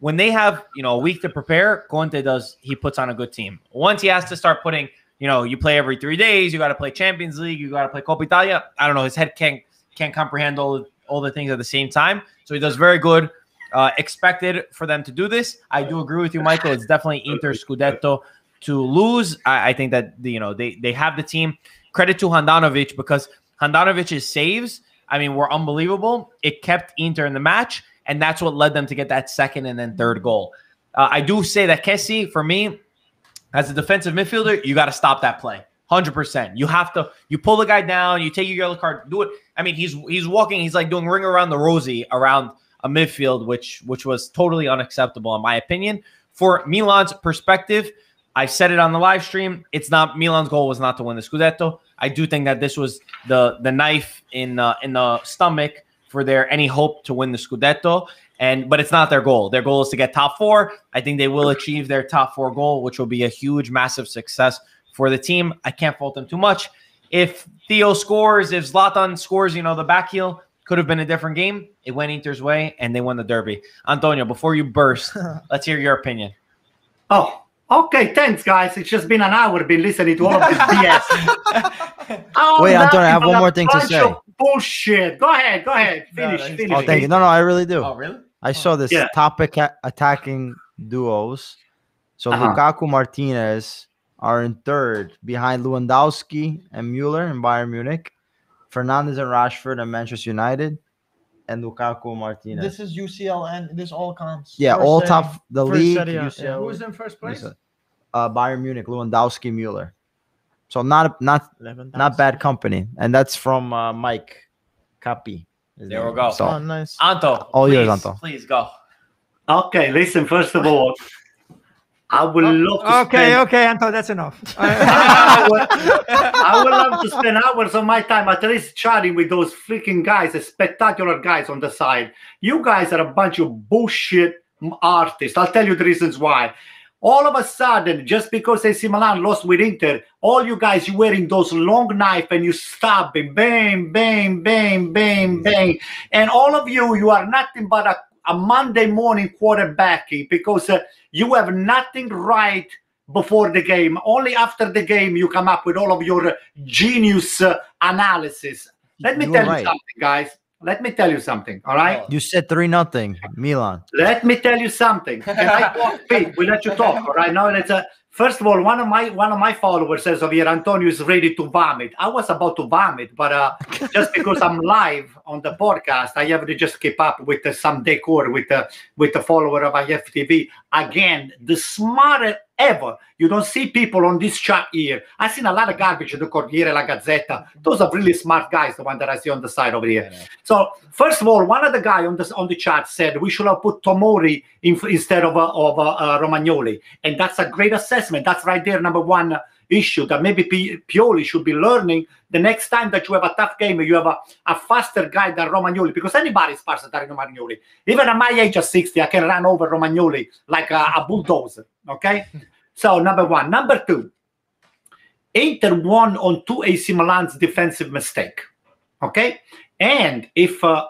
when they have you know a week to prepare, Conte does he puts on a good team. Once he has to start putting, you know, you play every three days, you got to play Champions League, you got to play Coppa Italia. I don't know, his head can't can't comprehend all all the things at the same time. So he does very good. Uh, expected for them to do this. I do agree with you, Michael. It's definitely Inter Scudetto to lose. I, I think that you know they they have the team. Credit to Handanovic because Handanovic's saves, I mean, were unbelievable. It kept Inter in the match, and that's what led them to get that second and then third goal. Uh, I do say that Kessie, for me, as a defensive midfielder, you got to stop that play. Hundred percent. You have to. You pull the guy down. You take your yellow card. Do it. I mean, he's he's walking. He's like doing ring around the rosy around a midfield, which which was totally unacceptable in my opinion. For Milan's perspective, I said it on the live stream. It's not Milan's goal was not to win the Scudetto. I do think that this was the the knife in uh, in the stomach for their any hope to win the Scudetto. And but it's not their goal. Their goal is to get top four. I think they will achieve their top four goal, which will be a huge, massive success for the team. I can't fault them too much. If Theo scores, if Zlatan scores, you know, the back heel could have been a different game. It went Inter's way and they won the derby. Antonio, before you burst, let's hear your opinion. Oh, okay. Thanks, guys. It's just been an hour been listening to all of this BS. Oh, Wait, Antonio, I have one more thing to say. Bullshit. Go ahead. Go ahead. Finish. no, he's finish. Oh, thank you. No, no, I really do. Oh, really? I saw this Yeah. top aca- attacking duos. So Uh-huh. Lukaku Martinez are in third behind Lewandowski and Mueller in Bayern Munich, Fernandes and Rashford and Manchester United, and Lukaku Martinez. This is UCL and this all counts. yeah, First all Serie- top the first league. Serie A, UCL, yeah. Who's in first place? uh, Bayern Munich, Lewandowski, Mueller. So not not Lewandowski. not bad company, and that's from uh, Mike Capi. There we go. So Oh, nice. Anto, All please, yours, Anto. Please go. Okay, listen, first of all, I would oh, love to Okay, spend, okay, Anto, that's enough. I would, I would love to spend hours of my time at least chatting with those freaking guys, the spectacular guys on the side. You guys are a bunch of bullshit artists. I'll tell you the reasons why. All of a sudden, just because AC Milan lost with Inter, all you guys you wearing those long knife and you stabbing, bang, bang, bang, bang, bang, and all of you, you are nothing but a, a Monday morning quarterbacking because uh, you have nothing right before the game. Only after the game you come up with all of your uh, genius uh, analysis. Let me You tell right. you something, guys. Let me tell you something. All right. You said three nothing, Milan. Let me tell you something. Can I talk? Pete, we let you talk. All right. Now it's a first of all, one of my one of my followers says over here, Antonio is ready to vomit. I was about to vomit, but uh, just because I'm live on the podcast, I have to just keep up with uh, some decor with the with the follower of IFTV. Again, the smartest ever. You don't see people on this chat here. I've seen a lot of garbage in the Corriere La Gazzetta. Those are really smart guys, the one that I see on the side over here. So first of all, one of the guy on the on the chat said we should have put Tomori in, instead of uh, of uh, uh, Romagnoli, and that's a great assessment. That's right there, number one issue that maybe Pioli should be learning the next time that you have a tough game. You have a, a faster guy than Romagnoli because anybody is faster than Romagnoli. Even at my age of sixty, I can run over Romagnoli like a, a bulldozer. Okay, so number one, number two. Inter won on two AC Milan's defensive mistake. Okay, and if uh,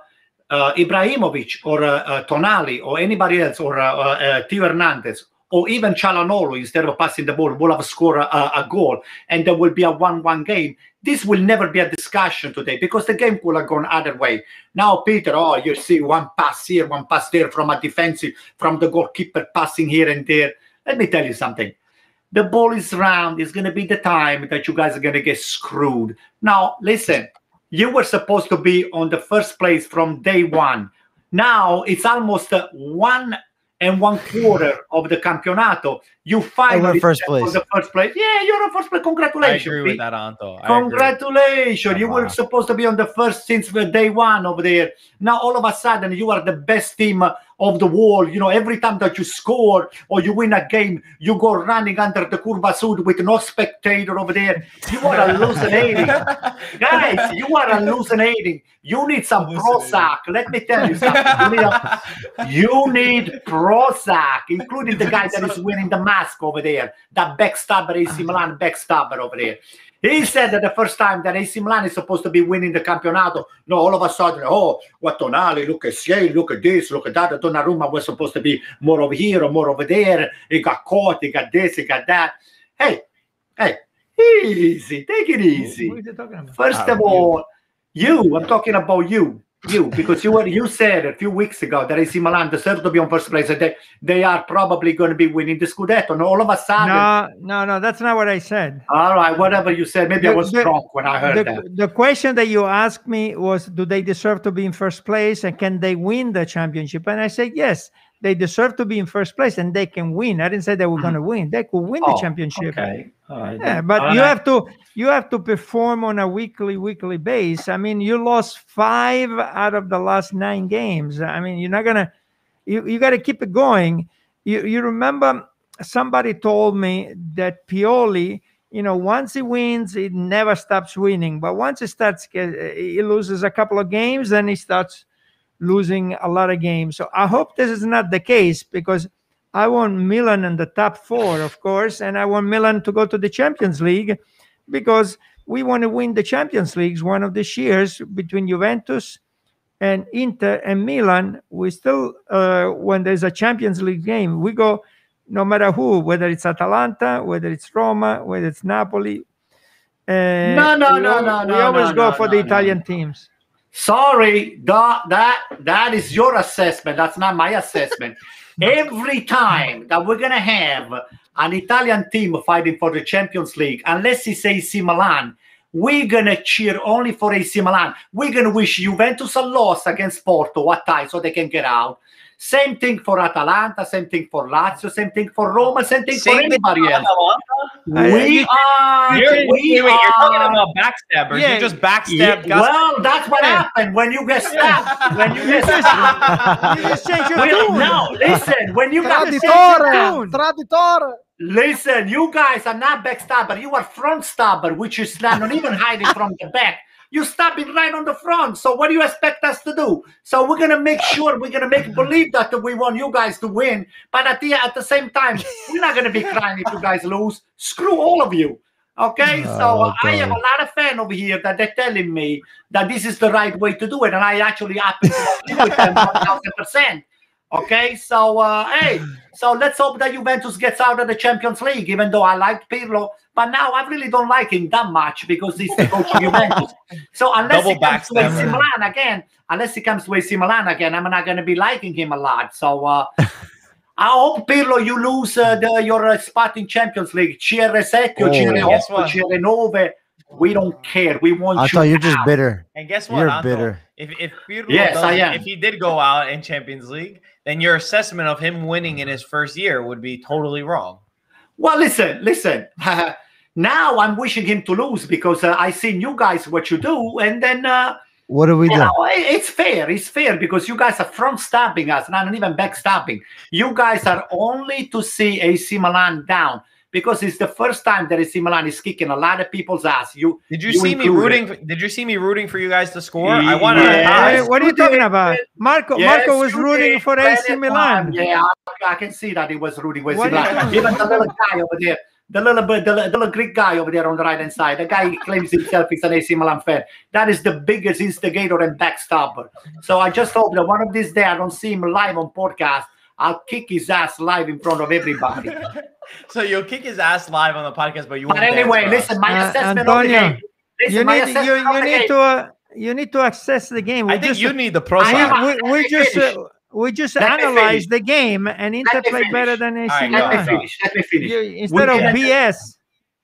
uh, Ibrahimovic or uh, uh, Tonali or anybody else or uh, uh, Theo Hernandez or even Calhanoglu, instead of passing the ball, will have scored a, a goal and there will be a 1 1 game. This will never be a discussion today because the game could have gone other way. Now, Peter, oh, you see one pass here, one pass there from a defensive, from the goalkeeper passing here and there. Let me tell you something. The ball is round. It's going to be the time that you guys are going to get screwed. Now, listen, you were supposed to be on the first place from day one. Now it's almost one and one quarter of the campionato. You finally first place. the first place. Yeah, you're on first place. Congratulations. I Congratulations. agree with that, Anto. I agree. Congratulations. You were Wow. supposed to be on the first since the day one over there. Now all of a sudden you are the best team of the world. You know, every time that you score or you win a game, you go running under the curva sud with no spectator over there. You are hallucinating. Guys, you are hallucinating. You need some Prozac. Let me tell you something. You need, a- you need Prozac, including the guy that is wearing the mask over there, that backstabber, AC Milan backstabber over there. He said that the first time that AC Milan is supposed to be winning the campionato, no, all of a sudden, oh, what Tonali, look at Sierra, look at this, look at that. Donnarumma was supposed to be more over here or more over there. He got caught, he got this, he got that. Hey, hey, easy, take it easy. What are you talking about? First Ah, of all, you, I'm talking about you, you, because you were you said a few weeks ago that AC Milan deserves to be on first place. and They they are probably going to be winning the Scudetto. And all of a sudden, No, no, no, that's not what I said. all right, whatever you said, maybe I was the- drunk when I heard The, that. the question that you asked me was, do they deserve to be in first place and can they win the championship? And I said, yes, they deserve to be in first place and they can win. I didn't say they were going to win. They could win the Mm-hmm. Oh, championship. Okay. Right. Yeah, but All you right. have to you have to perform on a weekly weekly base. I mean, you lost five out of the last nine games. I mean, you're not gonna you, you got to keep it going. You you remember somebody told me that Pioli, you know, once he wins, he never stops winning. But once he starts, he loses a couple of games, then he starts losing a lot of games. So I hope this is not the case because I want Milan in the top four, of course, and I want Milan to go to the Champions League because we want to win the Champions Leagues one of these years between Juventus and Inter and Milan. We still, uh, when there's a Champions League game, we go no matter who, whether it's Atalanta, whether it's Roma, whether it's Napoli. Uh, No, no, we no, no, We always no, go no, for no, the no. Italian teams. Sorry, that that that is your assessment. That's not my assessment. Every time that we're gonna have an Italian team fighting for the Champions League, unless it's AC Milan, we're gonna cheer only for AC Milan. We're gonna wish Juventus a loss against Porto, a tie, so they can get out. Same thing for Atalanta, same thing for Lazio, same thing for Roma, same thing for Same thing anybody for else. I- We are, You're, we wait, wait, you're talking about backstabbers. Yeah. You just backstabbed Yeah, Gus. well, that's what Yeah. happened when you get stabbed. When you get stabbed. You just change your Well, tune. no, listen. When you got Traditore! Traditore! listen, you guys are not backstabber. You are front stabber, which is not not even hiding from the back. You stop it right on the front. So what do you expect us to do? So we're gonna make sure we're gonna make believe that we want you guys to win, but at the at the same time, we're not gonna be crying if you guys lose. Screw all of you. Okay, so uh, I have a lot of fan over here that they're telling me that this is the right way to do it, and I actually happen to agree with them one thousand percent. Okay, so uh, hey, so let's hope that Juventus gets out of the Champions League. Even though I liked Pirlo, but now I really don't like him that much because he's the coach of Juventus. So unless Double he comes to AC. Milan again, unless he comes to AC Milan again, I'm not going to be liking him a lot. So uh, I hope Pirlo you lose uh, the, your uh, spot in Champions League. CR7, Oh. Guess CR8, what? CR9. We don't care. We want I you. I thought you're just bitter. And guess what? You're Anto? bitter. If if Pirlo Yes, I doesn't- am. if he did go out in Champions League, then your assessment of him winning in his first year would be totally wrong. Well, listen, listen. now I'm wishing him to lose because uh, I seen you guys what you do, and then uh, What do we you do? know it's fair. It's fair because you guys are front stabbing us, not even back stabbing. You guys are only to see AC Milan down because it's the first time that AC Milan is kicking a lot of people's ass. You Did you, You see me rooting? For, did you see me rooting for you guys to score? I wanted Yeah. a What are- you you talking about? Marco Yes, Marco was rooting did. for Plenty AC Milan. Yeah, I, I can see that he was rooting for AC What are you Milan. Even the little guy over there, the little bit, the, the little Greek guy over there on the right hand side, the guy claims himself is an AC Milan fan. That is the biggest instigator and backstabber. So I just hope that one of these days I don't see him live on podcast. I'll kick his ass live in front of everybody. So you'll kick his ass live on the podcast, but you. but won't dance anyway, for us. listen, my Uh, assessment of the game. Listen, You need you, you need game. to uh, you need to access the game. We I think just you need the pro side. am- we, we just uh, we just Let analyze the game and Inter Let play better than AC All right, Let me finish. Let me finish. You, instead of didn't- BS.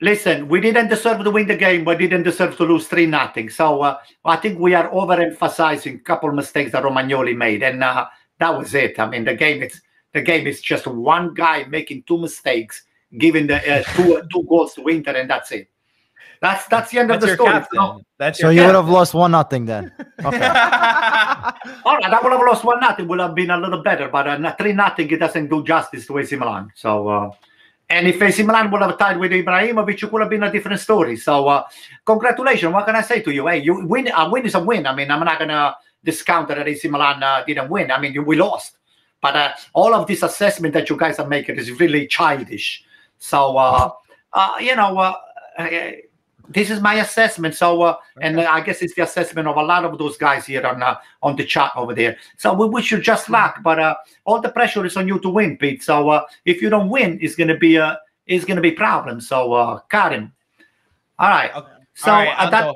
Listen, we didn't deserve to win the game, but didn't deserve to lose three nothing. So uh, I think we are overemphasizing a couple mistakes that Romagnoli made, and uh, that was it. I mean, the game is the game is just one guy making two mistakes, giving the uh, two two goals to Inter, and that's it. That's that's the end That's of the your story. captain. So, That's So your you would have lost one nothing then. Okay. all right, I would have lost one nothing. Would have been a little better, but uh, three nothing it doesn't do justice to AC Milan. So. Uh, and if AC Milan would have tied with Ibrahimovic, it could have been a different story. So, uh, congratulations. What can I say to you? Hey, you win. A win is a win. I mean, I'm not gonna discount that AC Milan uh, didn't win. I mean, we lost. But uh, all of this assessment that you guys are making is really childish. So, uh, uh, you know, uh, uh, this is my assessment. So, uh, and uh, I guess it's the assessment of a lot of those guys here on uh, on the chat over there. So we wish you just luck, but uh, all the pressure is on you to win, Pete. So uh, if you don't win, it's gonna be a it's gonna be problem. So uh, Karim. All right. Okay. So All right, uh, that,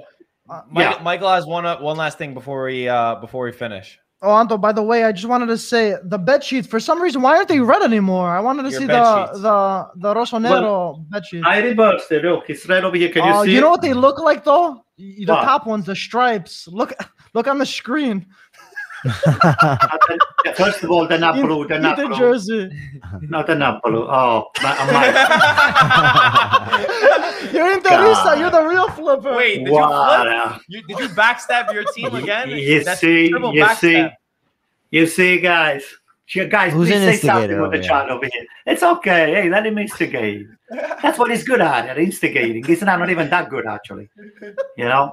Uh, Michael, yeah. Michael has one uh, one last thing before we uh before we finish. Oh, Anto, by the way, I just wanted to say the bed sheets, for some reason, why aren't they red anymore? I wanted to Your see the, sheets. the the Rossonero bed sheets. I reversed it. Look, it's right over here. Can you Oh, see? you it? know what they look like though? The What? top ones, the stripes. Look, look on the screen. I'll tell- Yeah, First of all, they're not blue. They're not the blue. jersey. No, they're not blue. Oh, my, my, You're the You're the real flipper. Wait, did you flip? You, did you backstab your team again? You That's see, triple you see, you see, guys. Guys, Who's please say something with the here? chat over here. It's okay. Hey, let him instigate. That's what he's good at, at instigating. He's not, not even that good, actually. You know.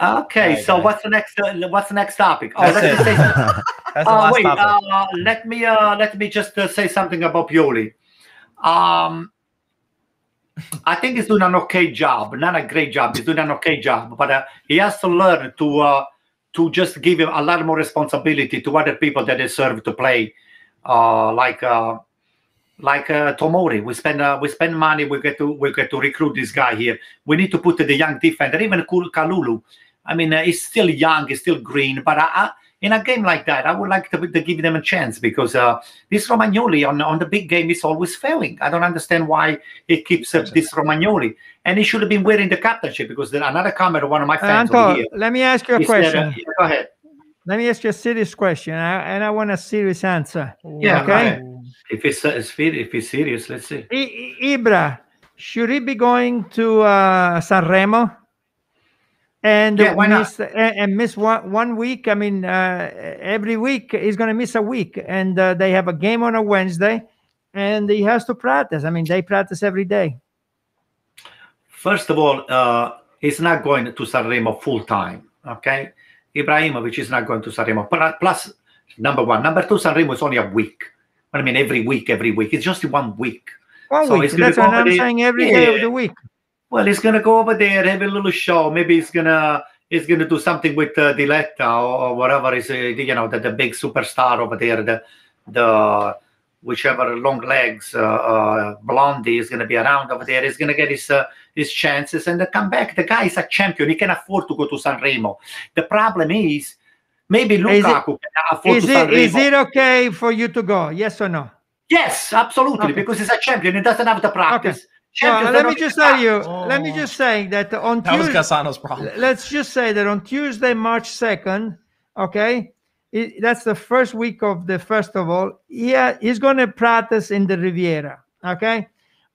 Okay, Alright, so guys. what's the next? Uh, what's the next topic? Oh, That's let me it. say something. That's the Uh, last wait, topic. uh, let me uh, let me just uh, say something about Pioli. Um, I think he's doing an okay job, not a great job. He's doing an okay job, but uh, he has to learn to uh, to just give him a lot more responsibility to other people that deserve to play, uh, like uh, like uh, Tomori. We spend uh, we spend money. We get to we get to recruit this guy here. We need to put the young defender, even Kalulu. I mean, he's still young, he's still green, but I, in a game like that, I would like to, to give them a chance because uh, this Romagnoli on on the big game is always failing. I don't understand why he keeps uh, this Romagnoli, and he should have been wearing the captainship because there another comment, one of my fans over Anto, here. let me ask you a said, question. uh, yeah, go ahead. Let me ask you a serious question, I- and I want a serious answer. Yeah, Okay. If it's, uh, if it's serious, let's see. I- Ibra, should he be going to uh, Sanremo? And Yeah, why miss and, and miss one, one week. I mean, uh, every week he's going to miss a week, and uh, they have a game on a Wednesday, and he has to practice. I mean, they practice every day. First of all, uh, he's not going to Sanremo full time. Okay, Ibrahimovic is not going to Sanremo. Plus, number one, number two, Sanremo is only a week. I mean, every week, every week. It's just one week. One So week. That's what I'm saying. Every day of the week. Well, he's gonna go over there, have a little show. Maybe he's gonna he's gonna do something with uh, Diletta or, or whatever is uh, you know the, the big superstar over there. The the whichever long legs uh, uh, Blondie is gonna be around over there. He's gonna get his uh, his chances and come back. The guy is a champion. He can afford to go to Sanremo. The problem is maybe Is it- can afford to Is to it is Sanremo. it okay for you to go? Yes or no? Yes, absolutely, Okay. because he's a champion. He doesn't have the practice. Well, Champions let me just tell practice. you. Let me Oh. just say that on That was Tuesday. Cassano's problem. let's just say that on Tuesday, March 2nd, okay, i- that's the first week of the festival. Yeah, he's going to practice in the Riviera, okay?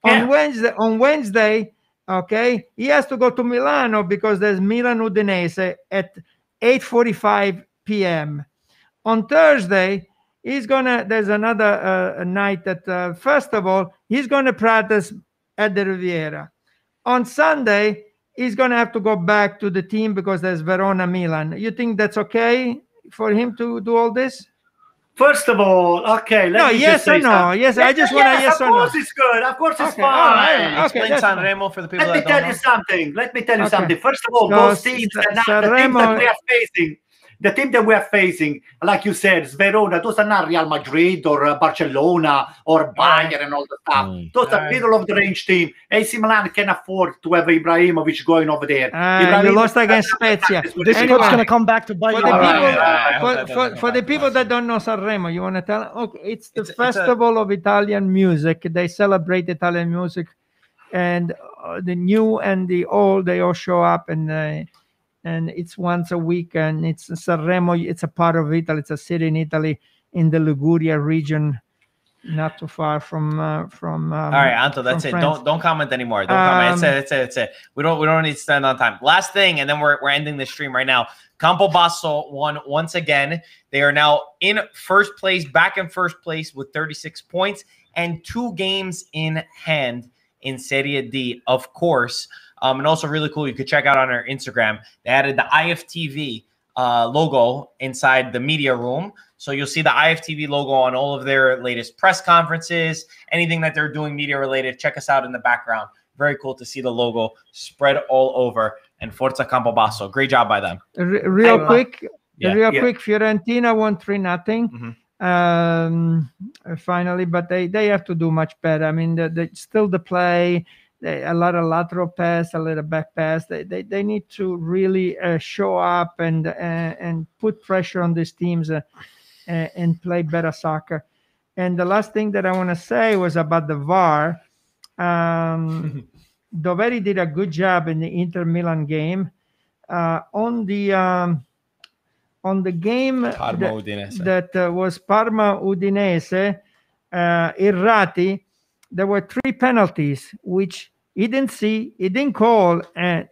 Yeah. On Wednesday, on Wednesday, okay, he has to go to Milano because there's Milan Udinese at 8:45 p.m. On Thursday, he's gonna. There's another uh, night at uh, festival. He's gonna practice at the Riviera. On Sunday, he's going to have to go back to the team because there's Verona Milan. You think that's okay for him to do all this? First of all, okay. Let No, me yes just say or no? something. Yes, I just want to. yes of or no. course it's good. Of course it's Okay, all right, fine. okay, Explain. Sanremo for the people Let me that tell don't you know. something. Let me tell you Okay. something. First of all, So, those teams, Sa- are not, the teams Sanremo- that we are facing, the team that we are facing, like you said, is Verona. Those are not Real Madrid or uh, Barcelona or Bayern and all the stuff. Mm. Those are middle of the range team. AC Milan can afford to have Ibrahimovic going over there. Uh, you lost against not Spezia. This the Anyway. team. gonna come back to Bayern. For the people, right, all right, I for, that for, for the people that don't know Sanremo, you want to tell? Okay, it's the It's- it's a- festival of Italian music. They celebrate Italian music, and uh, the new and the old they all show up, and uh, and it's once a week, and it's Sanremo. It's a part of Italy. It's a city in Italy in the Liguria region, not too far from uh, from. Um, All right, Anto, that's it. France. Don't don't comment anymore. Don't comment. It's Um, it. That's it. That's it. We don't we don't need to spend on time. Last thing, and then we're we're ending the stream right now. Campobasso won once again. They are now in first place, back in first place with 36 points and two games in hand in Serie D, of course. Um, and also really cool. You could check out on our Instagram. They added the IFTV uh, logo inside the media room. So you'll see the IFTV logo on all of their latest press conferences, anything that they're doing media related. Check us out in the background. Very cool to see the logo spread all over. And Forza Campobasso, great job by them. Re- real I- quick, Yeah. real Yeah. quick. Fiorentina won three nothing. Mhm. Um, finally, but they they have to do much better. I mean, the, the still the play. They, a lot of lateral pass, a little back pass. They they, they need to really uh, show up and uh, and put pressure on these teams uh, uh, and play better soccer. And the last thing that I want to say was about the VAR. Um, Doveri did a good job in the Inter Milan game. Uh, on the um, on the game Parma that, that uh, was Parma Udinese, uh, Irrati, there were three penalties which he didn't see, he didn't call, and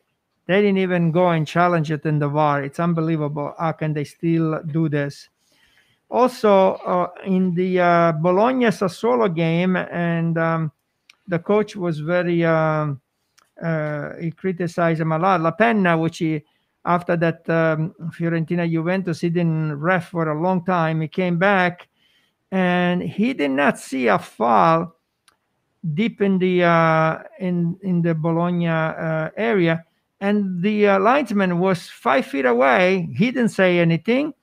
they didn't even go and challenge it in the VAR. It's unbelievable. How can they still do this? Also, uh, in the uh, Bologna Sassuolo game, and um, the coach was very, um, uh, he criticized him a lot. La Penna, which he, after that um, Fiorentina Juventus, he didn't ref for a long time. He came back and he did not see a foul deep in the uh, in in the Bologna uh, area, and the uh, linesman was five feet away. He didn't say anything,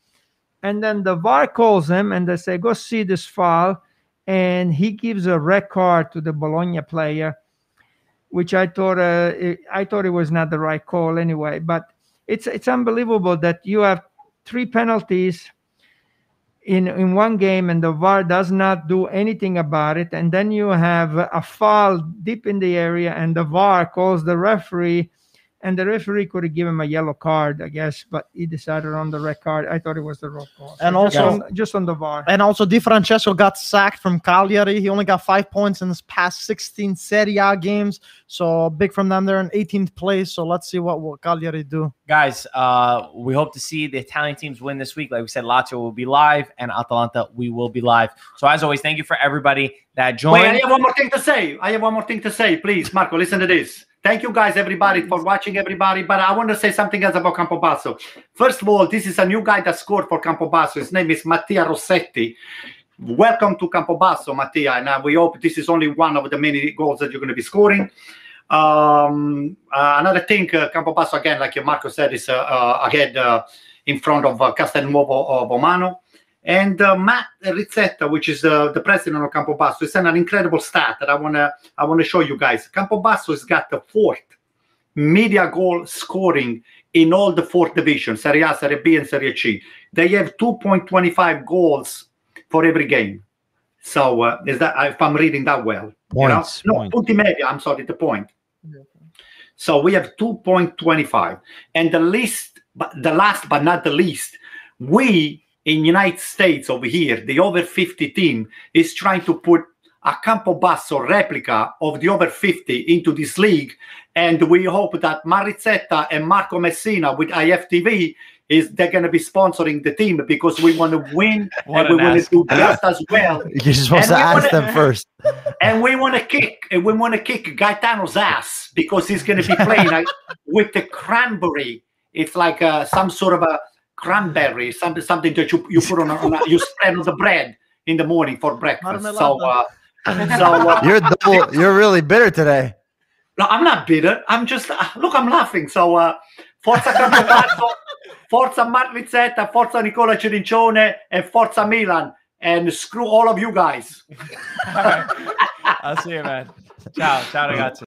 and then the VAR calls him, and they say, "Go see this foul," and he gives a red card to the Bologna player, which I thought uh, it, I thought it was not the right call anyway. But it's it's unbelievable that you have three penalties in in one game and the VAR does not do anything about it, and then you have a foul deep in the area, and the VAR calls the referee, and the referee could have given him a yellow card, I guess, but he decided on the red card. I thought it was the wrong call. And just also- on, just on the VAR. And also, Di Francesco got sacked from Cagliari. He only got five points in his past 16 Serie A games. So big from them. They're in 18th place. So let's see what will Cagliari do. Guys, uh, we hope to see the Italian teams win this week. Like we said, Lazio will be live, and Atalanta we will be live. So as always, thank you for everybody that joined. Wait, I have one more thing to say. I have one more thing to say. Please, Marco, listen to this. Thank you guys, everybody, for watching, everybody. But I want to say something else about Campobasso. First of all, this is a new guy that scored for Campobasso. His name is Mattia Rossetti. Welcome to Campobasso, Mattia. And uh, we hope this is only one of the many goals that you're going to be scoring. Um, uh, another thing, uh, Campobasso, again, like Marco said, is uh, uh, ahead uh, in front of uh, Castelnuovo Vomano. And uh, Matt Rizzetta, which is uh, the president of Campobasso, is an incredible stat that I wanna I wanna show you guys. Campo Campobasso has got the fourth media goal scoring in all the fourth divisions, Serie A, Serie B, and Serie C. They have 2.25 goals for every game. So uh, is that if I'm reading that well? you know? Points, No, points. punti media. I'm sorry, the point. So we have 2.25, and the least, but the last but not the least, we in United States over here, the over 50 team is trying to put a Campobasso replica of the over 50 into this league, and we hope that Marizzetta and Marco Messina with IFTV is they're going to be sponsoring the team because we want to win What and we want to do just as well You're supposed And to ask wanna- them first. and we want to kick and we want to kick Gaetano's ass because he's going to be playing like, with the cranberry. It's like uh, some sort of a cranberry, something something that you, you put on, a, on a, you spread on the bread in the morning for breakfast. So, uh, so uh, You're double, you're really bitter today. no, I'm not bitter. I'm just uh, look. I'm laughing. So, uh, Forza Campobasso, Forza Marlizzetta, Forza Nicola Cirincione, and Forza Milan. And screw all of you guys. All right. I'll see you, man. Ciao. Ciao, ragazzi.